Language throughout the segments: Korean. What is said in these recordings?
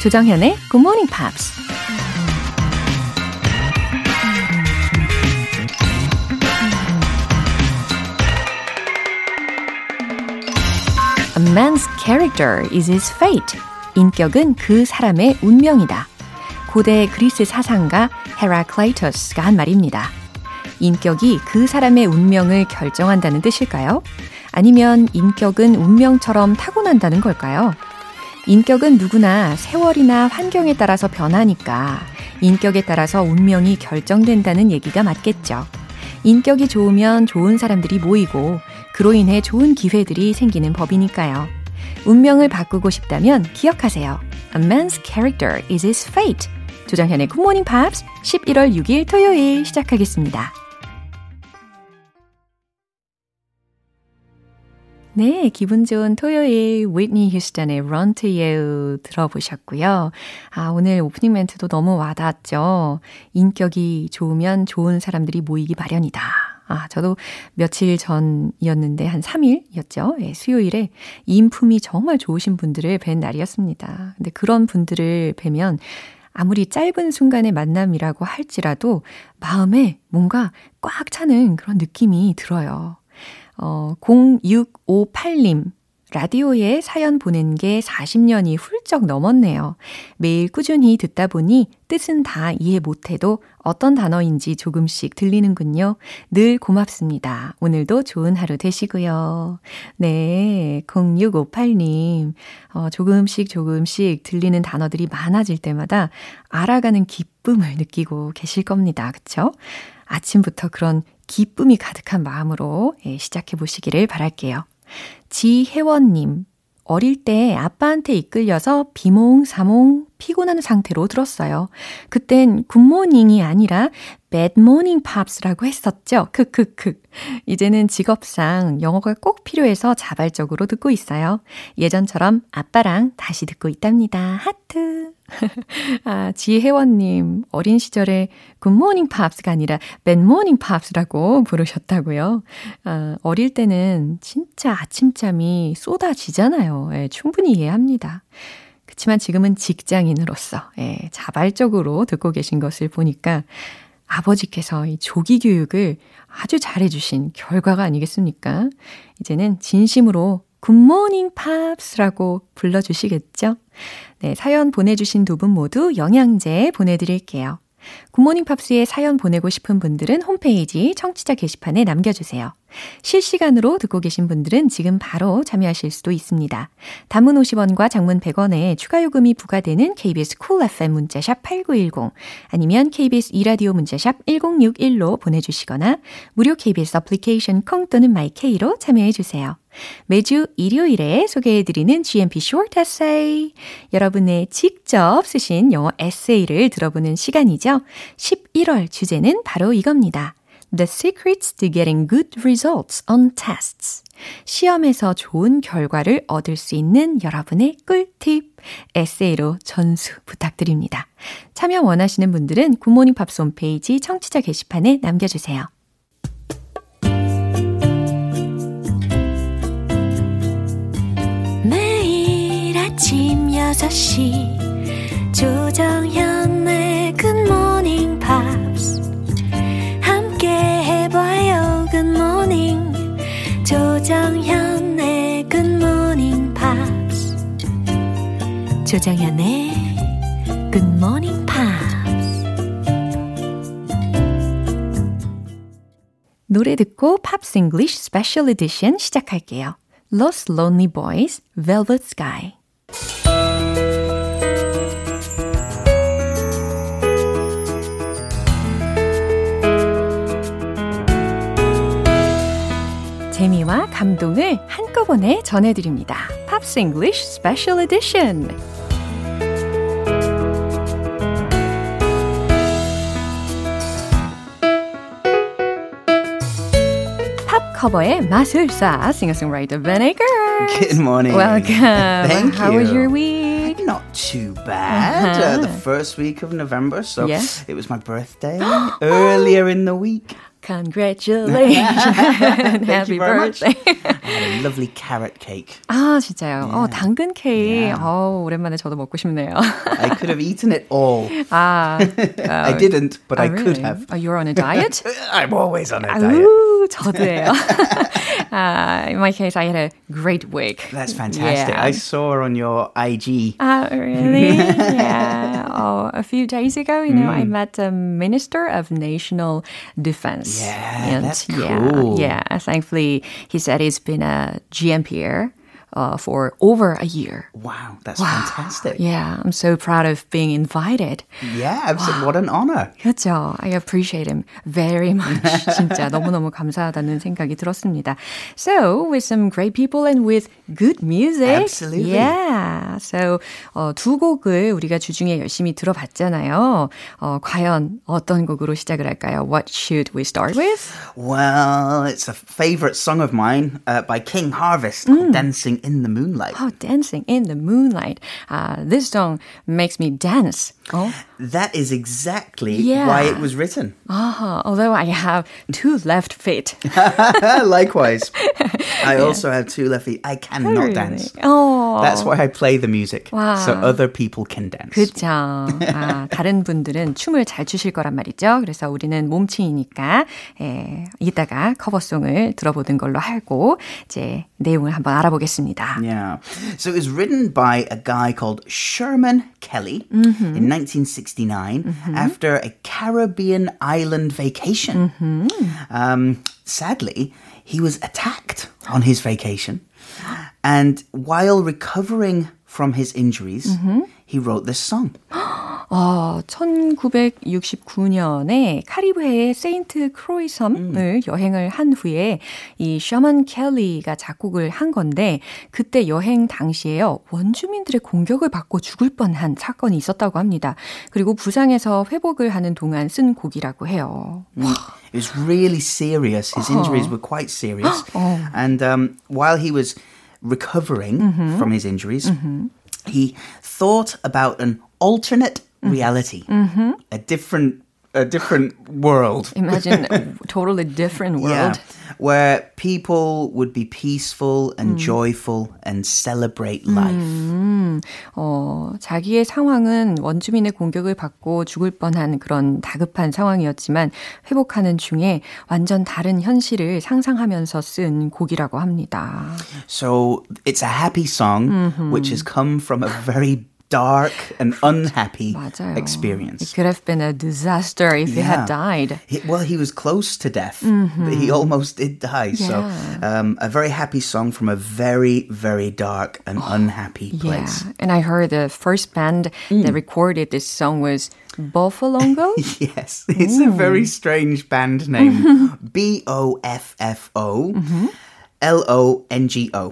조정현의 Good Morning Pops. A man's character is his fate. 인격은 그 사람의 운명이다. 고대 그리스 사상가 헤라클레이터스가 한 말입니다. 인격이 그 사람의 운명을 결정한다는 뜻일까요? 아니면 인격은 운명처럼 타고난다는 걸까요? 인격은 누구나 세월이나 환경에 따라서 변하니까 인격에 따라서 운명이 결정된다는 얘기가 맞겠죠. 인격이 좋으면 좋은 사람들이 모이고 그로 인해 좋은 기회들이 생기는 법이니까요. 운명을 바꾸고 싶다면 기억하세요. A man's character is his fate. Good Morning Pops 11월 6일 토요일 시작하겠습니다. 네, 기분 좋은 토요일 위트니 휴스턴의 Run to You 들어보셨고요. 아, 오늘 오프닝 멘트도 너무 와닿았죠. 인격이 좋으면 좋은 사람들이 모이기 마련이다. 아, 저도 며칠 전이었는데 한 3일이었죠. 예, 수요일에 인품이 정말 좋으신 분들을 뵌 날이었습니다. 근데 그런 분들을 뵈면 아무리 짧은 순간의 만남이라고 할지라도 마음에 뭔가 꽉 차는 그런 느낌이 들어요. 어, 0658님. 라디오에 사연 보낸 게 40년이 훌쩍 넘었네요. 매일 꾸준히 듣다 보니 뜻은 다 이해 못해도 어떤 단어인지 조금씩 들리는군요. 늘 고맙습니다. 오늘도 좋은 하루 되시고요. 네, 0658님. 어, 조금씩 조금씩 들리는 단어들이 많아질 때마다 알아가는 기쁨을 느끼고 계실 겁니다. 그쵸? 아침부터 그런 기쁨이 가득한 마음으로 예, 시작해 보시기를 바랄게요. 지혜원님, 어릴 때 아빠한테 이끌려서 비몽사몽 피곤한 상태로 들었어요. 그땐 good morning이 아니라 bad morning 팝스라고 했었죠. 크크크. 이제는 직업상 영어가 꼭 필요해서 자발적으로 듣고 있어요. 예전처럼 아빠랑 다시 듣고 있답니다. 하트. 아, 지혜원님, 어린 시절에 굿모닝 팝스가 아니라 bad morning 팝스라고 부르셨다고요. 아, 어릴 때는 진짜 아침잠이 쏟아지잖아요. 예, 충분히 이해합니다. 그렇지만 지금은 직장인으로서 예, 자발적으로 듣고 계신 것을 보니까 아버지께서 이 조기 교육을 아주 잘해주신 결과가 아니겠습니까? 이제는 진심으로 굿모닝 팝스라고 불러주시겠죠? 네, 사연 보내주신 두 분 모두 영양제 보내드릴게요. 굿모닝 팝스에 사연 보내고 싶은 분들은 홈페이지 청취자 게시판에 남겨주세요. 실시간으로 듣고 계신 분들은 지금 바로 참여하실 수도 있습니다. 단문 50원과 장문 100원에 추가 요금이 부과되는 KBS Cool FM 문자샵 8910 아니면 KBS 이라디오 문자샵 1061로 보내주시거나 무료 KBS 어플리케이션 콩 또는 마이케이로 참여해 주세요. 매주 일요일에 소개해드리는 GMP Short Essay. 여러분의 직접 쓰신 영어 에세이를 들어보는 시간이죠. 11월 주제는 바로 이겁니다. The secrets to getting good results on tests. 시험에서 좋은 결과를 얻을 수 있는 여러분의 꿀팁. 에세이로 전수 부탁드립니다. 참여 원하시는 분들은 굿모닝 팝스 홈페이지 청취자 게시판에 남겨주세요. 5시. 조정현의 굿모닝 팝스 함께 해봐요 굿모닝 조정현의 굿모닝 팝스 조정현의 굿모닝 노래 듣고 Pops English Special Edition 시작할게요. Los Lonely Boys, Velvet Sky. 재미와 감동을 한꺼번에 전해드립니다. 팝스 잉글리쉬 스페셜 에디션. 팝 커버의 마술사 싱어송라이터 Ben Aker. Good morning. Welcome. Thank How you. was your week? Not too bad. Uh-huh. Uh, the first week of November, so Yeah. it was my birthday earlier in the week. Congratulations. Happy very much. birthday. a lovely carrot cake. 아, 진짜요? 어, 당근 케이크. Yeah. 어, 오랜만에 저도 먹고 싶네요. I could have eaten it all. 아, I didn't, but oh, I could really? have. Oh, you're on a diet? I'm always on a diet. 아우, 저도예요. uh, in my case, I had a great week. That's fantastic. Yeah. I saw her on your IG. Ah, really? yeah. Oh, a few days ago, you know, Mm. I met a minister of national defense. Yeah, that's cool. Yeah, thankfully, he said he's been a GMPer uh, for over a year. Wow, that's fantastic. Yeah, I'm so proud of being invited. Yeah, absolutely. What an honor. 그렇죠. I appreciate him very much. 진짜 너무너무 감사하다는 생각이 들었습니다. So, with some great people and with good music. Absolutely. Yeah. So, 어, 두 곡을 우리가 주중에 열심히 들어봤잖아요. 어, 과연 어떤 곡으로 시작을 할까요? What should we start with? Well, it's a favorite song of mine uh, by King Harvest called Dancing in the Moonlight. Oh, Dancing in the Moonlight. Uh, this song makes me dance. Oh, That is exactly Yeah. why it was written. uh-huh. although I have two left feet. Likewise. I also have two left feet. I cannot dance. Oh. That's why I play the music. Wow. So other people can dance. 그죠. 아, 다른 분들은 춤을 잘 추실 거란 말이죠. 그래서 우리는 몸치니까 예, 이따가 커버송을 들어보는 걸로 하고 이제 내용을 한번 알아보겠습니다. Yeah. So it was written by a guy called Sherman Kelly in 1969 after a Caribbean island vacation. Um, sadly, he was attacked on his vacation. And while recovering from his injuries, He wrote this song. 어, 1969년에 카리브해의 세인트 크로이 섬을 여행을 한 후에 이 셔먼 켈리가 작곡을 한 건데 그때 여행 당시에요. 원주민들의 공격을 받고 죽을 뻔한 사건이 있었다고 합니다. 그리고 부상에서 회복을 하는 동안 쓴 곡이라고 해요. It was really serious. His injuries were quite serious. And um, while he was recovering from his injuries, he thought about an alternate reality, mm-hmm. a different, a different world. Imagine a totally different world. Yeah, where people would be peaceful and joyful and celebrate life. 어, 자기의 상황은 원주민의 공격을 받고 죽을 뻔한 그런 다급한 상황이었지만 회복하는 중에 완전 다른 현실을 상상하면서 쓴 곡이라고 합니다. So it's a happy song which has come from a very dark and unhappy experience. It could have been a disaster if yeah. he had died. He, well, he was close to death. Mm-hmm. He almost did die. Yeah. So, um, a very happy song from a very, very dark and oh, unhappy place. Yeah. And I heard the first band mm. that recorded this song was Bofalongo? yes, it's Ooh. a very strange band name. B O F F O. Mm-hmm. L O N G O.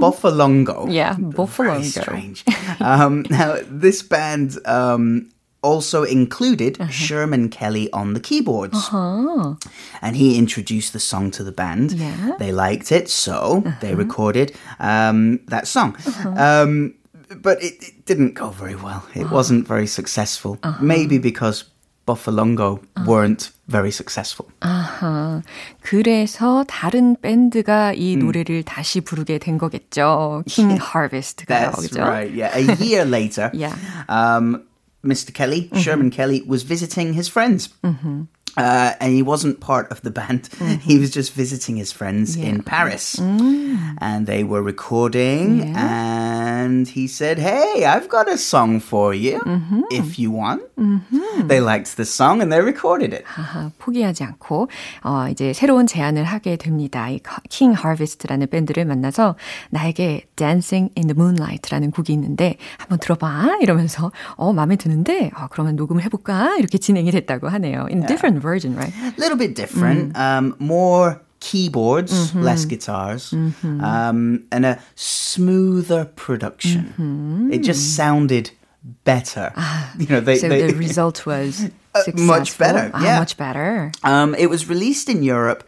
Buffalongo. Yeah, Very Buffalongo. strange. um, now, this band um, also included Sherman Kelly on the keyboards. And he introduced the song to the band. Yeah. They liked it, so they recorded um, that song. Um, but it, it didn't go very well. It wasn't very successful. Maybe because Buffalongo weren't very successful. 아하, 그래서 다른 밴드가 이 노래를 다시 부르게 된 거겠죠. King Harvest가요, That's 그죠? right. Yeah. A year later, Yeah. um, Mr. Kelly, Sherman Kelly, was visiting his friends. Uh, and he wasn't part of the band. He was just visiting his friends in Paris. And they were recording, And he said, Hey, I've got a song for you if you want. They liked the song and they recorded it. 아하, 포기하지 않고 어, 이제 새로운 제안을 하게 됩니다. 이 King Harvest라는 밴드를 만나서 나에게 Dancing in the Moonlight라는 곡이 있는데 한번 들어봐 이러면서 어 마음에 드는데 어, 그러면 녹음을 해볼까 이렇게 진행이 됐다고 하네요. In different version, right? A little bit different. Um, more keyboards, less guitars, um, and a smoother production. It just sounded better. you know, they, So they- the result was Uh, much better, Ah, yeah. much better. um, it was released in Europe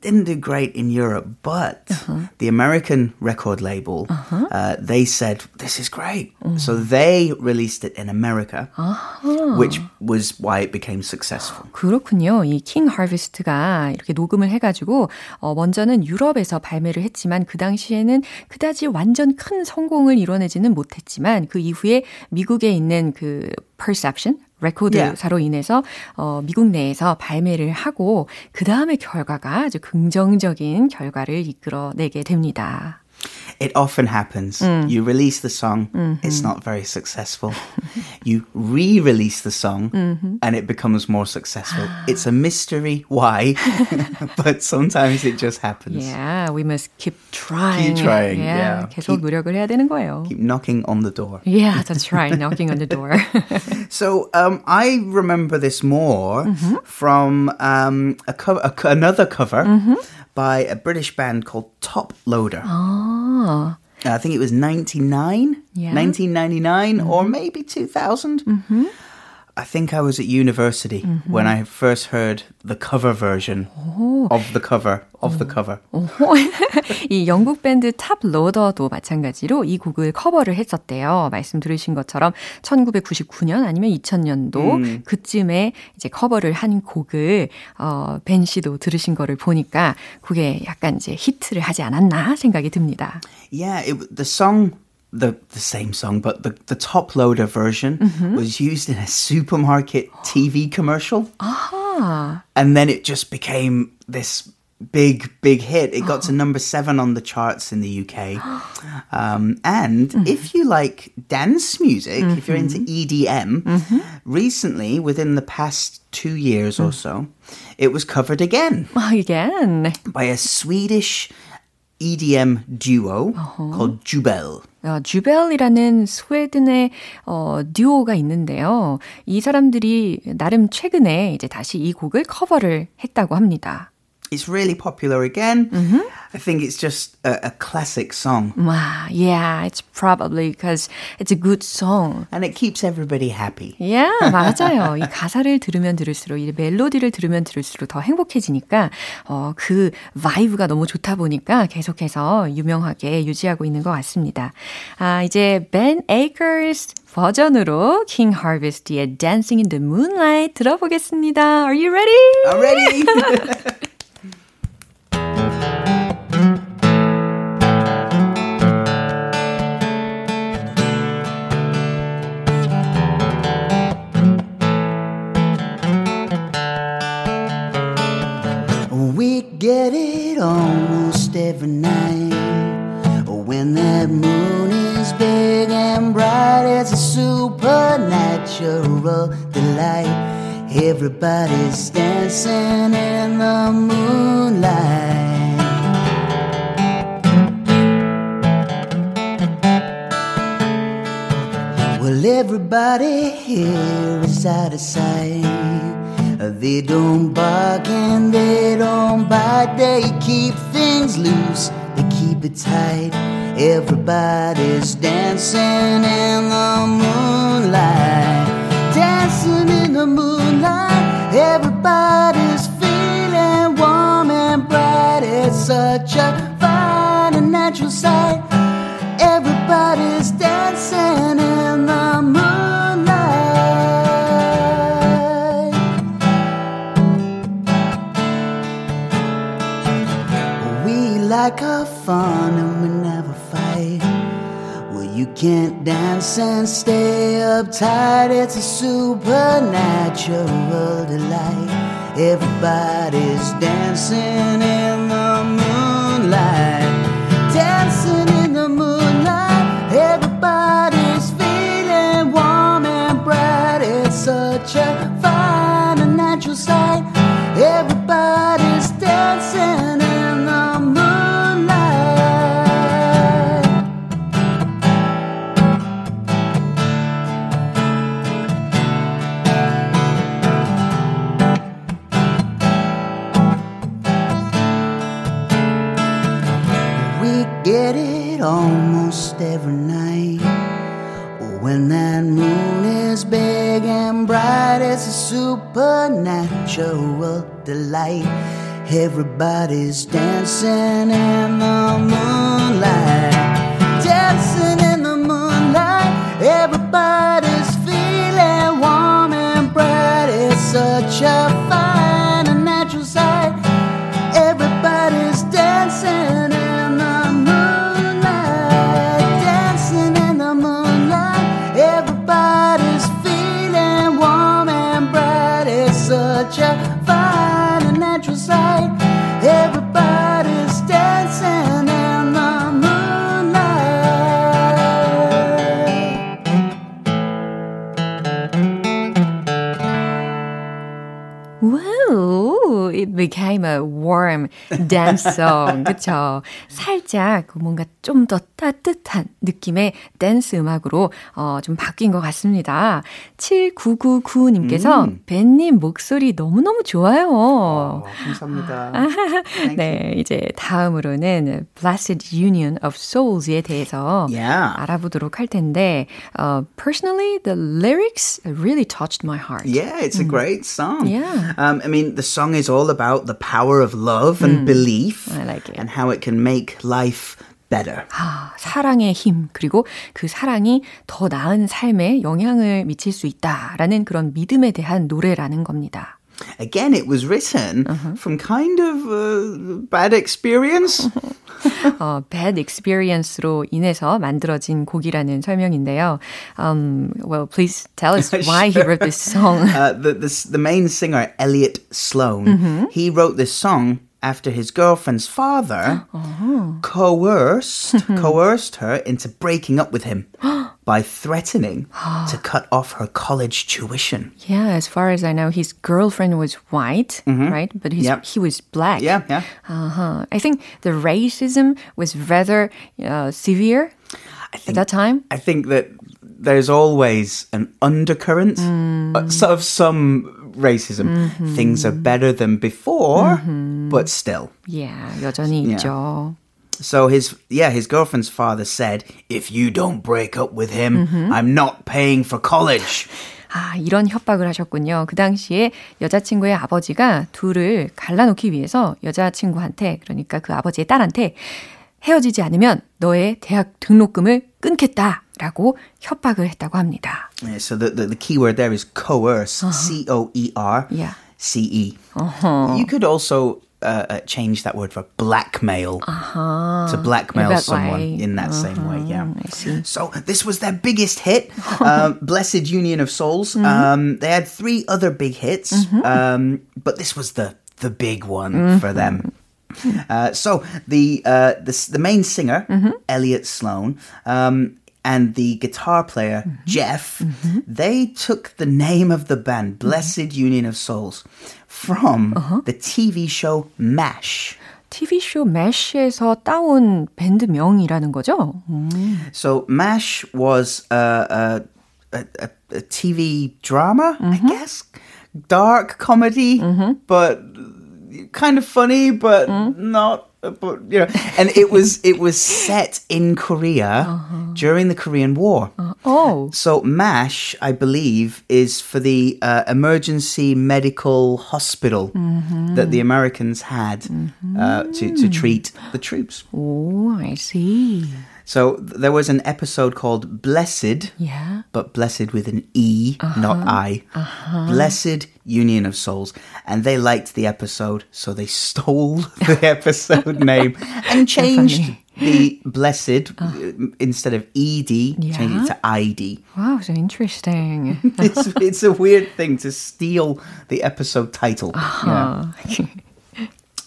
didn't do great in Europe, but uh-huh. the American record label, uh-huh. uh, they said, this is great. Mm. So they released it in America, uh-huh. which was why it became successful. 그렇군요. 이 킹 하비스트가 이렇게 녹음을 해가지고, 어, 먼저는 유럽에서 발매를 했지만, 그 당시에는 그다지 완전 큰 성공을 이뤄내지는 못했지만, 그 이후에 미국에 있는 그 perception, 레코드사로 yeah. 인해서 어, 미국 내에서 발매를 하고 그 다음에 결과가 아주 긍정적인 결과를 이끌어내게 됩니다. It often happens. Mm. You release the song, mm-hmm. it's not very successful. you re release the song, mm-hmm. and it becomes more successful. it's a mystery why, but sometimes it just happens. Yeah, we must keep trying. Keep trying, yeah. yeah. 계속 keep, 노력을 해야 되는 거예요. Keep knocking on the door. Yeah, that's right, knocking on the door. so um, I remember this more mm-hmm. from um, a cover, a, another cover mm-hmm by a British band called Top Loader. Oh. I think it was 99, yeah. 1999, mm-hmm. or maybe 2000. Mm-hmm. I think I was at university mm-hmm. when I first heard the cover version 오. of the cover of 오. the cover. 이 영국 밴드 Toploader도 마찬가지로 이 곡을 커버를 했었대요. 말씀 들으신 것처럼 1999년 아니면 2000년도 음. 그쯤에 이제 커버를 한 곡을 어, 벤 씨도 들으신 거를 보니까 그게 약간 이제 히트를 하지 않았나 생각이 듭니다. Yeah, it, the song the the same song, but the, the Toploader version mm-hmm. was used in a supermarket TV commercial. Ah. And then it just became this big, big hit. It got to number seven on the charts in the UK. Um, and mm-hmm. if you like dance music, mm-hmm. if you're into EDM, mm-hmm. recently, within the past two years or mm. so, it was covered again. Again? By a Swedish EDM duo uh-huh. called Jubel. 어, 주벨이라는 스웨덴의 어, 듀오가 있는데요. 이 사람들이 나름 최근에 이제 다시 이 곡을 커버를 했다고 합니다. It's really popular again. Mm-hmm. I think it's just a, a classic song. Wow, yeah, it's probably because it's a good song. And it keeps everybody happy. Yeah, 맞아요. 이 가사를 들으면 들을수록, 이 멜로디를 들으면 들을수록 더 행복해지니까, 어, 그 vibe가 너무 좋다 보니까 계속해서 유명하게 유지하고 있는 것 같습니다. 아, 이제 Ben Akers 버전으로 King Harvest의 Dancing in the Moonlight 들어보겠습니다. Are you ready? I'm ready. Get it almost every night. When that moon is big and bright, it's a supernatural delight. Everybody's dancing in the moonlight. Everybody here is out of sight. They don't bark and they don't bite. They keep things loose, they keep it tight. Everybody's dancing in the moonlight. Dancing in the moonlight. Everybody's feeling warm and bright. It's such a fine and natural sight. Everybody's dancing like our fun and we never fight. Well, you can't dance and stay uptight. It's a supernatural delight. Everybody's dancing in bright, it's delight. Everybody's dancing in the moonlight. Dancing in the moonlight. Everybody's feeling warm and bright. It's such a fine Oppenheimer warm dance song. 그쵸? 살짝 뭔가 좀 더 따뜻한 느낌의 댄스 음악으로 어, 좀 바뀐 것 같습니다. 7999님께서 음. 벤님 목소리 너무너무 좋아요. 어, 감사합니다. 네, 이제 다음으로는 Blessed Union of Souls에 대해서 Yeah. 알아보도록 할 텐데, uh, personally, the lyrics really touched my heart. Yeah, it's a great song. Yeah. Um, I mean, the song is all about the power of love and belief I like it. and how it can make life better. 아, 사랑의 힘, 그리고 그 사랑이 더 나은 삶에 영향을 미칠 수 있다라는 그런 믿음에 대한 노래라는 겁니다. Again, it was written from kind of uh, bad experience. 어, bad experience로 인해서 만들어진 곡이라는 설명인데요. Um, well, please tell us why he wrote this song. uh, the, the the main singer Elliot Sloan, he wrote this song after his girlfriend's father coerced coerced her into breaking up with him by threatening to cut off her college tuition. Yeah, as far as I know, his girlfriend was white, right? But he's, Yep. he was black. Yeah, yeah. Uh-huh. I think the racism was rather uh, severe at that time. I think that there's always an undercurrent uh, so- of some racism. Things are better than before, but still. Yeah, 여전히 Yeah. 있죠. So his yeah, his girlfriend's father said, "If you don't break up with him, I'm not paying for college." 아, 이런 협박을 하셨군요. 그 당시에 여자친구의 아버지가 둘을 갈라놓기 위해서 여자친구한테, 그러니까 그 아버지의 딸한테 헤어지지 않으면 너의 대학 등록금을 끊겠다. 라고 협박을 했다고 합니다. Yeah, so the, the the key word there is coerce. C O E R Yeah. C E. You could also uh, uh, change that word for blackmail to blackmail that someone way. in that same way. Yeah. I see. So this was their biggest hit, um, "Blessed Union of Souls." Um, they had three other big hits, um, but this was the the big one for them. Uh, so the uh, the the main singer Elliot Sloan. Um, and the guitar player Jeff, they took the name of the band Blessed Union of Souls from the TV show MASH. TV쇼 MASH에서 따온 밴드명이라는 거죠? So MASH was a, a, a, a TV drama, I guess, dark comedy, but kind of funny, but not. but you know, and it was it was set in Korea during the Korean War. Oh, So MASH, I believe, is for the uh, emergency medical hospital that the Americans had uh, to to treat the troops. oh, I see. So there was an episode called Blessed, Yeah. but blessed with an E, uh-huh. not I. Uh-huh. Blessed Union of Souls. And they liked the episode, so they stole the episode name and changed the blessed uh, uh instead of ED, changed it to ID. Wow, so interesting. It's, it's a weird thing to steal the episode title. Uh-huh. Yeah.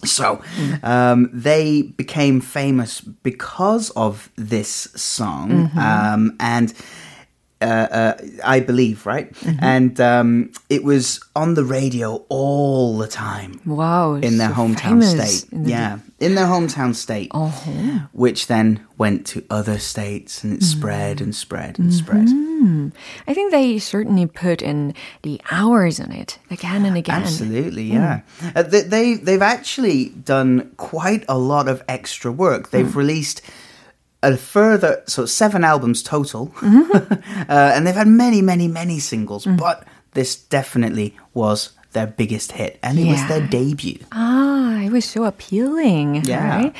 So um, they became famous because of this song, um, and uh, uh, I believe, right? And um, it was on the radio all the time wow. in their so hometown state. in the- Yeah, in their hometown state, which then went to other states and it spread and spread and spread. I think they certainly put in the hours on it, again and again. Absolutely, yeah. Uh, they, they they've actually done quite a lot of extra work. They've released a further so seven albums total, uh, and they've had many, many, many singles. But this definitely was their biggest hit, and it was their debut. Ah, it was so appealing. Yeah.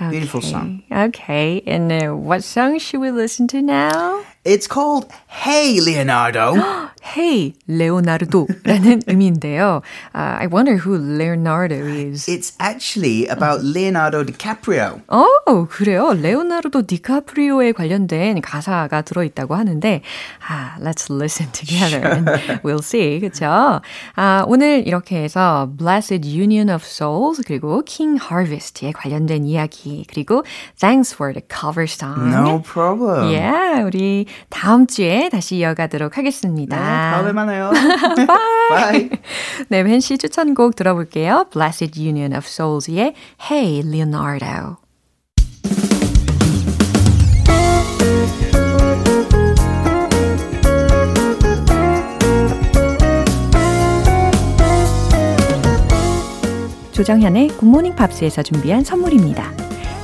Right? Beautiful song. Okay. And uh, what song should we listen to now? It's called Hey Leonardo. Hey, Leonardo라는 의미인데요. Uh, I wonder who Leonardo is. it's actually about Leonardo DiCaprio. 어, 그래요. 레오나르도 디카프리오에 관련된 가사가 들어있다고 하는데, 아, let's listen together and we'll see. 그쵸? 아, 오늘 이렇게 해서 Blessed Union of Souls, 그리고 King Harvest에 관련된 이야기, 그리고 Thanks for the cover song. No problem. Yeah, 우리 다음 주에 다시 이어가도록 하겠습니다. 네, 다음에 만나요. Bye. Bye. 네, 벤씨 추천곡 들어볼게요. Blessed Union of Souls의 Hey Leonardo. 조정현의 Good Morning Pops에서 준비한 선물입니다.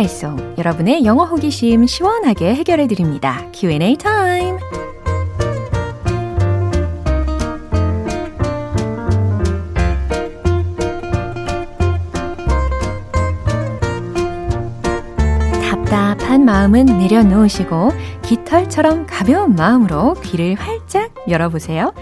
달쏭 여러분의 영어 호기심 시원하게 해결해 드립니다. Q&A 타임. 답답한 마음은 내려놓으시고 깃털처럼 가벼운 마음으로 귀를 활짝 열어보세요.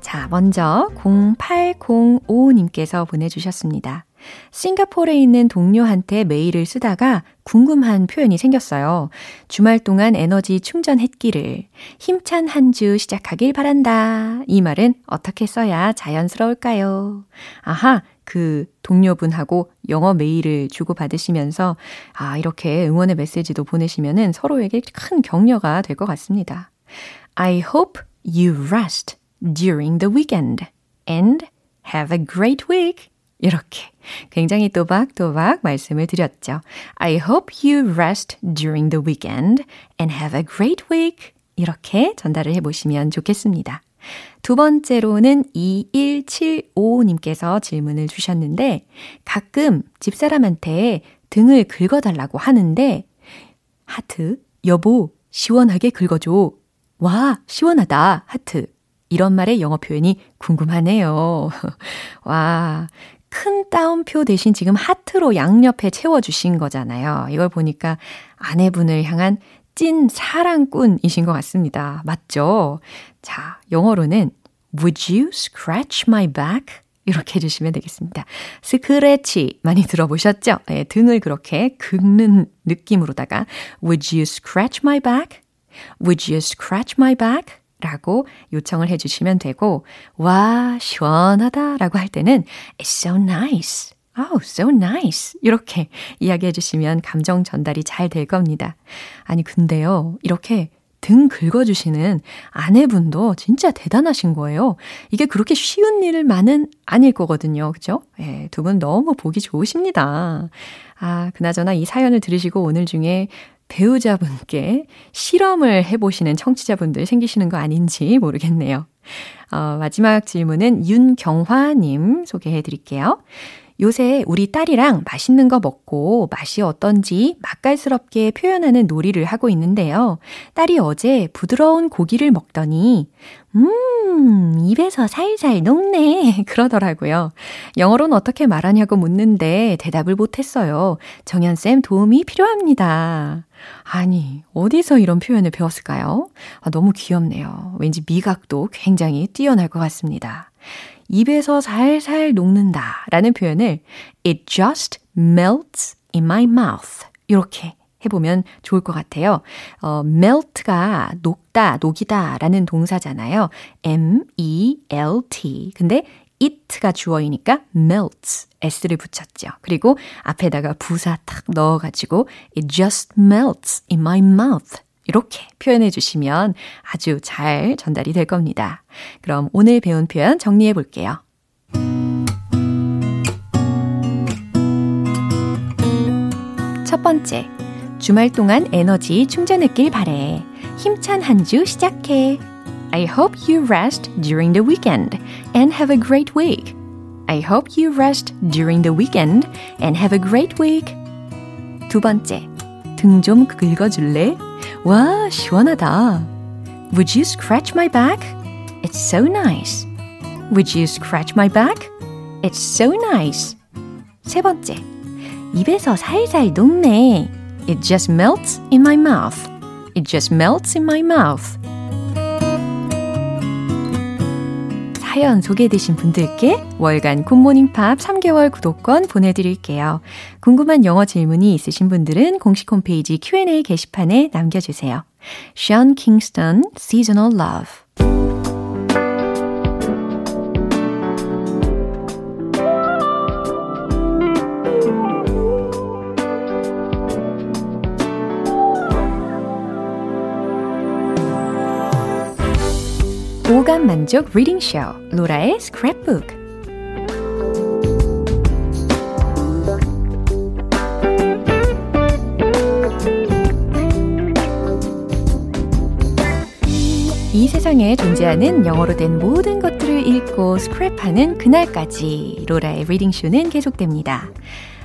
자, 먼저 0805님께서 보내주셨습니다. 싱가포르에 있는 동료한테 메일을 쓰다가 궁금한 표현이 생겼어요. 주말 동안 에너지 충전했기를 힘찬 한 주 시작하길 바란다. 이 말은 어떻게 써야 자연스러울까요? 아하, 그 동료분하고 영어 메일을 주고받으시면서 아, 이렇게 응원의 메시지도 보내시면은 서로에게 큰 격려가 될 것 같습니다. I hope you rest during the weekend and have a great week. 이렇게 굉장히 또박또박 말씀을 드렸죠. I hope you rest during the weekend and have a great week. 이렇게 전달을 해보시면 좋겠습니다. 두 번째로는 2175님께서 질문을 주셨는데 가끔 집사람한테 등을 긁어달라고 하는데 하트, 여보, 시원하게 긁어줘. 와, 시원하다. 하트. 이런 말의 영어 표현이 궁금하네요. 와, 큰 따옴표 대신 지금 하트로 양옆에 채워주신 거잖아요. 이걸 보니까 아내분을 향한 찐 사랑꾼이신 것 같습니다. 맞죠? 자, 영어로는 Would you scratch my back? 이렇게 해주시면 되겠습니다. 스크래치 많이 들어보셨죠? 네, 등을 그렇게 긁는 느낌으로다가 Would you scratch my back? Would you scratch my back? 라고 요청을 해주시면 되고, 와, 시원하다 라고 할 때는 It's so nice. Oh, so nice. 이렇게 이야기해 주시면 감정 전달이 잘 될 겁니다. 아니, 근데요, 이렇게 등 긁어주시는 아내분도 진짜 대단하신 거예요. 이게 그렇게 쉬운 일만은 아닐 거거든요. 그죠? 예, 두 분 너무 보기 좋으십니다. 아, 그나저나 이 사연을 들으시고 오늘 중에 배우자분께 실험을 해보시는 청취자분들 생기시는 거 아닌지 모르겠네요. 어, 마지막 질문은 윤경화님 소개해 드릴게요. 요새 우리 딸이랑 맛있는 거 먹고 맛이 어떤지 맛깔스럽게 표현하는 놀이를 하고 있는데요. 딸이 어제 부드러운 고기를 먹더니, 음, 입에서 살살 녹네. 그러더라고요. 영어로는 어떻게 말하냐고 묻는데 대답을 못했어요. 정연쌤 도움이 필요합니다. 아니, 어디서 이런 표현을 배웠을까요? 아, 너무 귀엽네요. 왠지 미각도 굉장히 뛰어날 것 같습니다. 입에서 살살 녹는다 라는 표현을 It just melts in my mouth. 이렇게 해보면 좋을 것 같아요. 어, melt가 녹다, 녹이다 라는 동사잖아요. M-E-L-T. 근데 it가 주어이니까 melts, s를 붙였죠. 그리고 앞에다가 부사 탁 넣어가지고 it just melts in my mouth. 이렇게 표현해 주시면 아주 잘 전달이 될 겁니다. 그럼 오늘 배운 표현 정리해 볼게요. 첫 번째, 주말 동안 에너지 충전했길 바래. 힘찬 한 주 시작해. I hope you rest during the weekend and have a great week. I hope you rest during the weekend and have a great week. 두 번째, 등 좀 긁어줄래? 와, 시원하다. Would you scratch my back? It's so nice. Would you scratch my back? It's so nice. 세 번째, 입에서 살살 녹네. It just melts in my mouth. It just melts in my mouth. 사연 소개되신 분들께 월간 굿모닝 팝 3개월 구독권 보내드릴게요. 궁금한 영어 질문이 있으신 분들은 공식 홈페이지 Q&A 게시판에 남겨주세요. Sean Kingston, Seasonal Love. 오감 만족 reading 쇼 로라의 스크랩북 이 세상에 존재하는 영어로 된 모든 것들을 읽고 스크랩하는 그날까지 로라의 reading 쇼는 계속됩니다.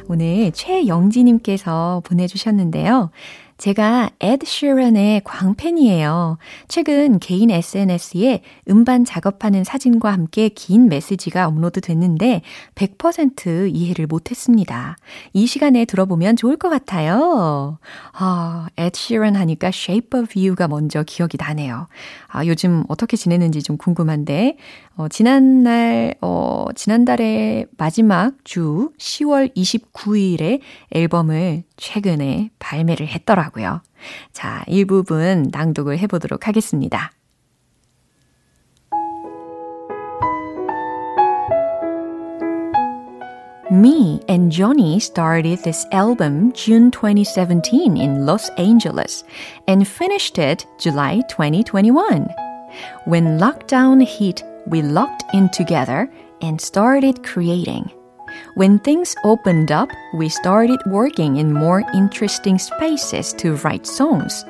오늘 최영지님께서 보내주셨는데요. 제가 Ed Sheeran의 광팬이에요. 최근 개인 SNS에 음반 작업하는 사진과 함께 긴 메시지가 업로드 됐는데 100% 이해를 못했습니다. 이 시간에 들어보면 좋을 것 같아요. 아, Ed Sheeran 하니까 Shape of You가 먼저 기억이 나네요. 아, 요즘 어떻게 지내는지 좀 궁금한데, 어, 지난날, 어, 지난달의 마지막 주 10월 29일에 앨범을 최근에 발매를 했더라고요. 자, 이 부분 낭독을 해보도록 하겠습니다. Me and Johnny started this album June 2017 in Los Angeles and finished it July 2021. When lockdown hit, we locked in together and started creating. When things opened up, we started working in more interesting spaces to write songs.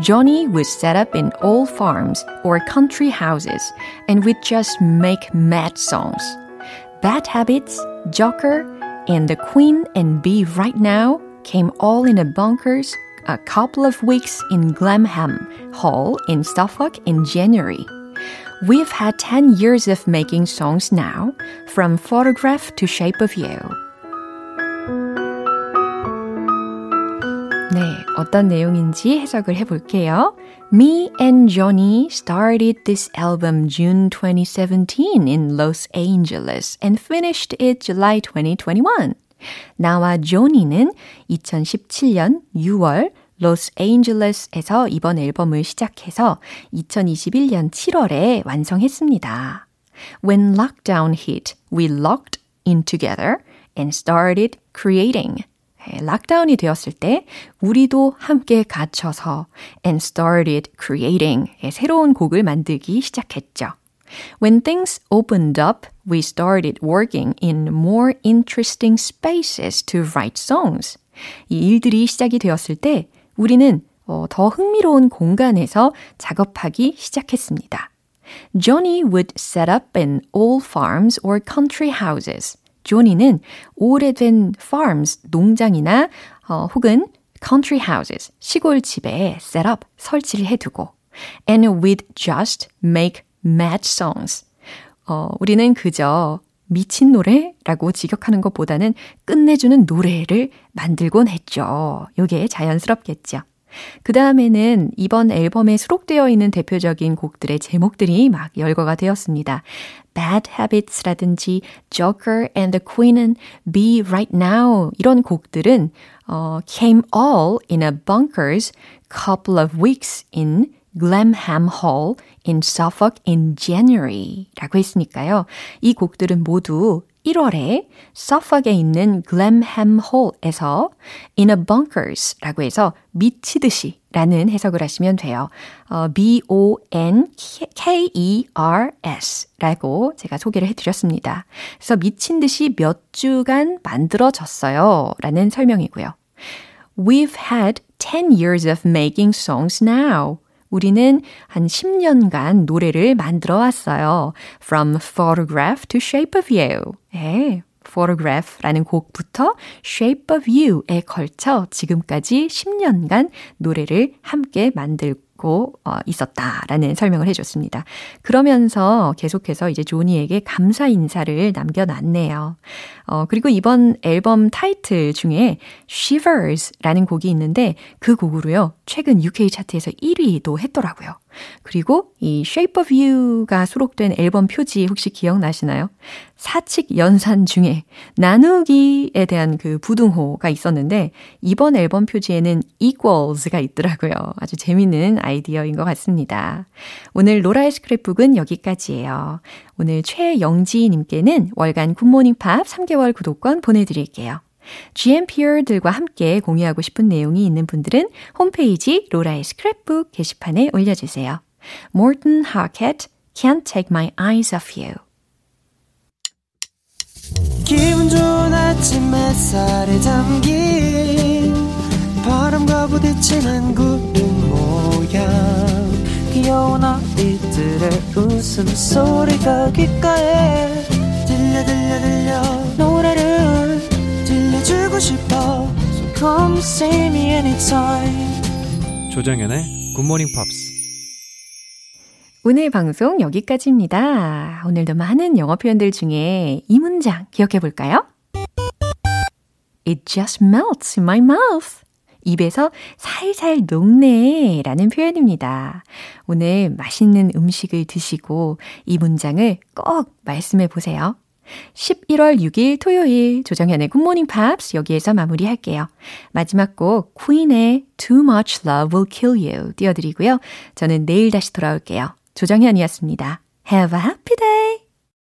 Johnny would set up in old farms or country houses and we'd just make mad songs. Bad Habits, Joker, and The Queen and Bee Right Now came all in a bunkers a couple of weeks in Glamham Hall in Suffolk in January. We've had 10 years of making songs now, from Photograph to Shape of You. 네, 어떤 내용인지 해석을 해볼게요. Me and Johnny started this album June 2017 in Los Angeles and finished it July 2021. 나와 조니는 2017년 6월 로스앤젤레스에서 이번 앨범을 시작해서 2021년 7월에 완성했습니다. When lockdown hit, we locked in together and started creating. 락다운이 되었을 때 우리도 함께 갇혀서 and started creating 새로운 곡을 만들기 시작했죠. When things opened up, we started working in more interesting spaces to write songs. 이 일들이 시작이 되었을 때 우리는 어, 더 흥미로운 공간에서 작업하기 시작했습니다. Johnny would set up in old farms or country houses. 조니는 오래된 farms, 농장이나 어, 혹은 country houses, 시골 집에 set up, 설치를 해두고 and we'd just make mad songs. 어, 우리는 그저 미친 노래라고 직역하는 것보다는 끝내주는 노래를 만들곤 했죠. 요게 자연스럽겠죠. 그 다음에는 이번 앨범에 수록되어 있는 대표적인 곡들의 제목들이 막 열거가 되었습니다. Bad Habits라든지 Joker and the Queen은 Be Right Now 이런 곡들은 어, came all in a bunkers couple of weeks in Glamham Hall in Suffolk in January 라고 했으니까요. 이 곡들은 모두 1월에 Suffolk에 있는 Glamham Hall에서 in a bunkers 라고 해서 미치듯이 라는 해석을 하시면 돼요. 어, B-O-N-K-E-R-S 라고 제가 소개를 해드렸습니다. 그래서 미친 듯이 몇 주간 만들어졌어요. 라는 설명이고요. We've had 10 years of making songs now. 우리는 한 10년간 노래를 만들어 왔어요. From Photograph to Shape of You. 네, Photograph라는 곡부터 Shape of You에 걸쳐 지금까지 10년간 노래를 함께 만들고 고 어, 있었다라는 설명을 해줬습니다. 그러면서 계속해서 이제 조니에게 감사 인사를 남겨놨네요. 어, 그리고 이번 앨범 타이틀 중에 Shivers라는 곡이 있는데 그 곡으로요 최근 UK 차트에서 1위도 했더라고요. 그리고 이 Shape of You가 수록된 앨범 표지 혹시 기억나시나요? 사칙 연산 중에 나누기에 대한 그 부등호가 있었는데 이번 앨범 표지에는 equals가 있더라고요. 아주 재밌는 아이디어인 것 같습니다. 오늘 로라의 스크랩북은 여기까지예요. 오늘 최영지님께는 월간 굿모닝 팝 3개월 구독권 보내드릴게요. GMPR들과 함께 공유하고 싶은 내용이 있는 분들은 홈페이지 로라의 스크랩북 게시판에 올려주세요. Morton Harket, Can't Take My Eyes Off You. 기분 좋은 아침 햇살에 담긴 바람과 부딪히는 구름 모양 귀여운 아이들의 웃음소리가 귓가에 들려 들려 들려 들려주고 싶어 So come see me anytime 조정연의 굿모닝 팝스 오늘 방송 여기까지입니다. 오늘도 많은 영어 표현들 중에 이 문장 기억해 볼까요? It just melts in my mouth. 입에서 살살 녹네 라는 표현입니다. 오늘 맛있는 음식을 드시고 이 문장을 꼭 말씀해 보세요. 11월 6일 토요일 조정현의 굿모닝 팝스 여기에서 마무리할게요. 마지막 곡 퀸의 Too Much Love Will Kill You 띄워드리고요. 저는 내일 다시 돌아올게요. 조정현이었습니다. Have a happy day!